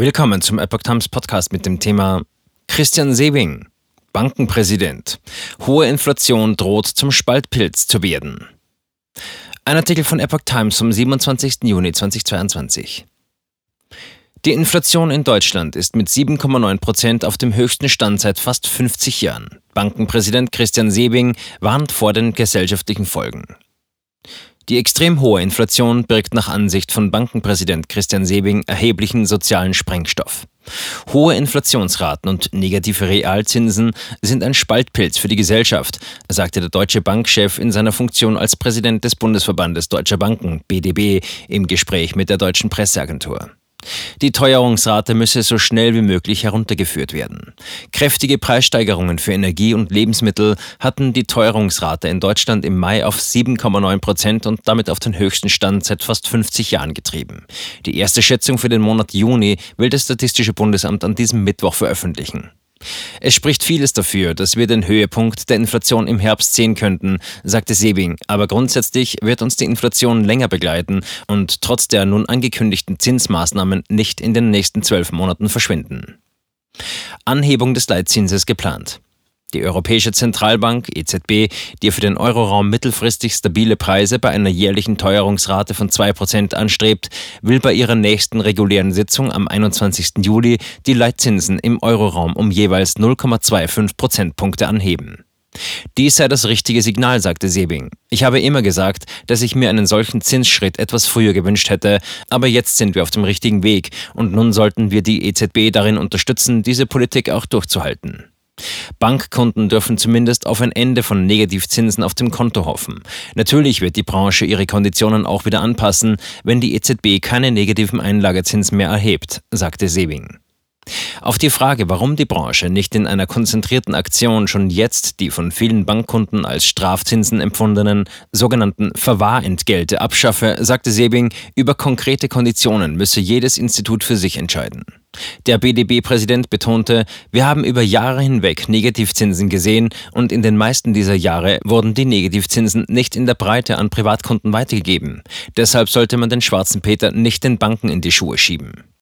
Willkommen zum Epoch Times Podcast mit dem Thema Christian Sebing, Bankenpräsident. Hohe Inflation droht zum Spaltpilz zu werden. Ein Artikel von Epoch Times vom 27. Juni 2022. Die Inflation in Deutschland ist mit 7,9 Prozent auf dem höchsten Stand seit fast 50 Jahren. Bankenpräsident Christian Sebing warnt vor den gesellschaftlichen Folgen. Die extrem hohe Inflation birgt nach Ansicht von Bankenpräsident Christian Sebing erheblichen sozialen Sprengstoff. Hohe Inflationsraten und negative Realzinsen sind ein Spaltpilz für die Gesellschaft, sagte der deutsche Bankchef in seiner Funktion als Präsident des Bundesverbandes Deutscher Banken BDB im Gespräch mit der deutschen Presseagentur. Die Teuerungsrate müsse so schnell wie möglich heruntergeführt werden. Kräftige Preissteigerungen für Energie und Lebensmittel hatten die Teuerungsrate in Deutschland im Mai auf 7,9 Prozent und damit auf den höchsten Stand seit fast 50 Jahren getrieben. Die erste Schätzung für den Monat Juni will das Statistische Bundesamt an diesem Mittwoch veröffentlichen. Es spricht vieles dafür, dass wir den Höhepunkt der Inflation im Herbst sehen könnten, sagte Sebing. Aber grundsätzlich wird uns die Inflation länger begleiten und trotz der nun angekündigten Zinsmaßnahmen nicht in den nächsten zwölf Monaten verschwinden. Anhebung des Leitzinses geplant. Die Europäische Zentralbank EZB, die für den Euroraum mittelfristig stabile Preise bei einer jährlichen Teuerungsrate von 2% anstrebt, will bei ihrer nächsten regulären Sitzung am 21. Juli die Leitzinsen im Euroraum um jeweils 0,25 Prozentpunkte anheben. Dies sei das richtige Signal, sagte Sebing. Ich habe immer gesagt, dass ich mir einen solchen Zinsschritt etwas früher gewünscht hätte, aber jetzt sind wir auf dem richtigen Weg und nun sollten wir die EZB darin unterstützen, diese Politik auch durchzuhalten. Bankkunden dürfen zumindest auf ein Ende von Negativzinsen auf dem Konto hoffen. Natürlich wird die Branche ihre Konditionen auch wieder anpassen, wenn die EZB keine negativen Einlagezins mehr erhebt, sagte Sebing. Auf die Frage, warum die Branche nicht in einer konzentrierten Aktion schon jetzt die von vielen Bankkunden als Strafzinsen empfundenen sogenannten Verwahrentgelte abschaffe, sagte Sebing, über konkrete Konditionen müsse jedes Institut für sich entscheiden. Der BDB-Präsident betonte, wir haben über Jahre hinweg Negativzinsen gesehen und in den meisten dieser Jahre wurden die Negativzinsen nicht in der Breite an Privatkunden weitergegeben. Deshalb sollte man den schwarzen Peter nicht den Banken in die Schuhe schieben.